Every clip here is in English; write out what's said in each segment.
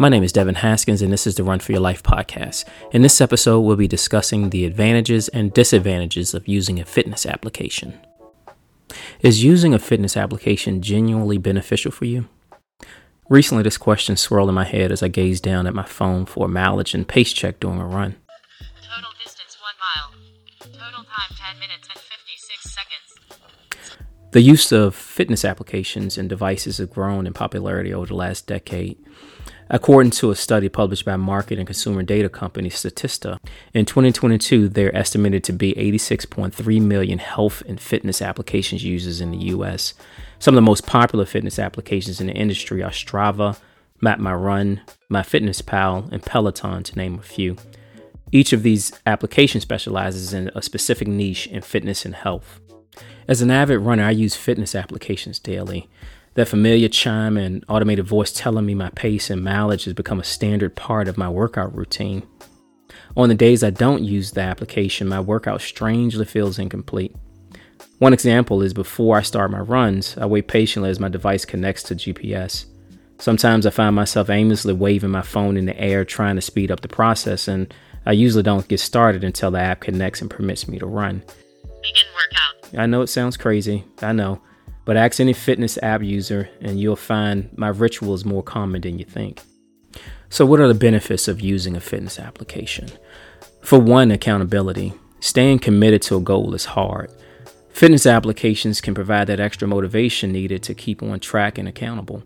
My name is Devin Haskins, and this is the Run for Your Life podcast. In this episode, we'll be discussing the advantages and disadvantages of using a fitness application. Is using a fitness application genuinely beneficial for you? Recently, this question swirled in my head as I gazed down at my phone for mileage and pace check during a run. Total distance 1 mile. Total time 10 minutes and 56 seconds. The use of fitness applications and devices has grown in popularity over the last decade. According to a study published by market and consumer data company Statista, in 2022, there are estimated to be 86.3 million health and fitness applications users in the US. Some of the most popular fitness applications in the industry are Strava, Map My Run, MyFitnessPal, and Peloton, to name a few. Each of these applications specializes in a specific niche in fitness and health. As an avid runner, I use fitness applications daily. That familiar chime and automated voice telling me my pace and mileage has become a standard part of my workout routine. On the days I don't use the application, my workout strangely feels incomplete. One example is before I start my runs, I wait patiently as my device connects to GPS. Sometimes I find myself aimlessly waving my phone in the air trying to speed up the process, and I usually don't get started until the app connects and permits me to run. Begin workout. I know it sounds crazy, I know, but ask any fitness app user and you'll find my ritual is more common than you think. So, what are the benefits of using a fitness application? For one, accountability. Staying committed to a goal is hard. Fitness applications can provide that extra motivation needed to keep on track and accountable.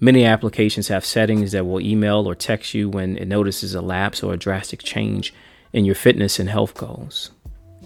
Many applications have settings that will email or text you when it notices a lapse or a drastic change in your fitness and health goals.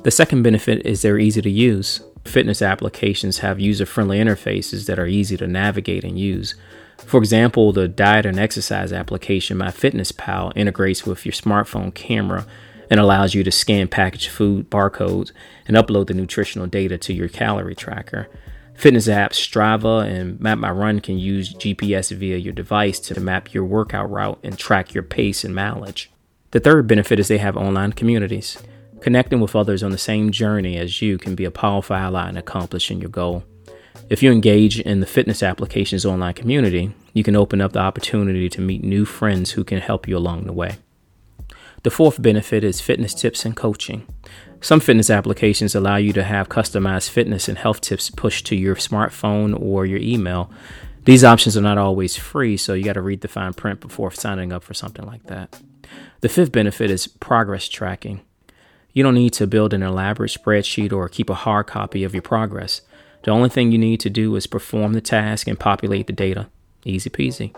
The second benefit is they're easy to use. Fitness applications have user friendly interfaces that are easy to navigate and use. For example, the diet and exercise application MyFitnessPal integrates with your smartphone camera and allows you to scan packaged food barcodes and upload the nutritional data to your calorie tracker. Fitness apps Strava and Map My Run can use GPS via your device to map your workout route and track your pace and mileage. The third benefit is they have online communities. Connecting with others on the same journey as you can be a powerful ally in accomplishing your goal. If you engage in the fitness applications online community, you can open up the opportunity to meet new friends who can help you along the way. The fourth benefit is fitness tips and coaching. Some fitness applications allow you to have customized fitness and health tips pushed to your smartphone or your email. These options are not always free, so you got to read the fine print before signing up for something like that. The fifth benefit is progress tracking. You don't need to build an elaborate spreadsheet or keep a hard copy of your progress. The only thing you need to do is perform the task and populate the data. Easy peasy.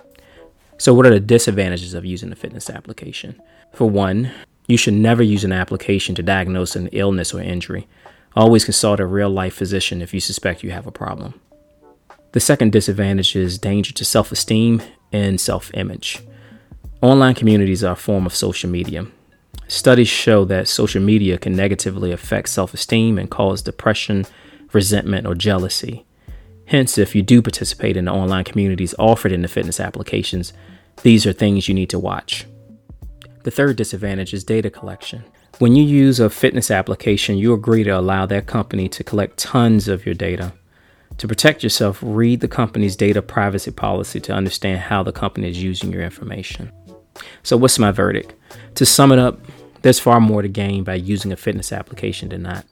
So, what are the disadvantages of using a fitness application? For one, you should never use an application to diagnose an illness or injury. Always consult a real life physician if you suspect you have a problem. The second disadvantage is danger to self esteem and self image. Online communities are a form of social media. Studies show that social media can negatively affect self esteem and cause depression, resentment, or jealousy. Hence, if you do participate in the online communities offered in the fitness applications, these are things you need to watch. The third disadvantage is data collection. When you use a fitness application, you agree to allow that company to collect tons of your data. To protect yourself, read the company's data privacy policy to understand how the company is using your information. So, what's my verdict? To sum it up, there's far more to gain by using a fitness application than not.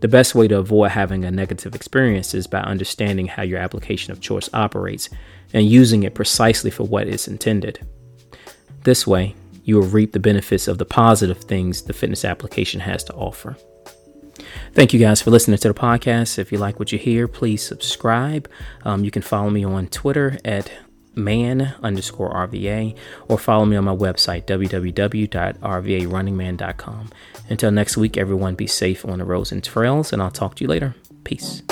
The best way to avoid having a negative experience is by understanding how your application of choice operates and using it precisely for what it's intended. This way, you will reap the benefits of the positive things the fitness application has to offer. Thank you guys for listening to the podcast. If you like what you hear, please subscribe. Um, you can follow me on Twitter at man underscore RVA or follow me on my website, www.rvarunningman.com. Until next week, everyone be safe on the roads and trails, and I'll talk to you later. Peace.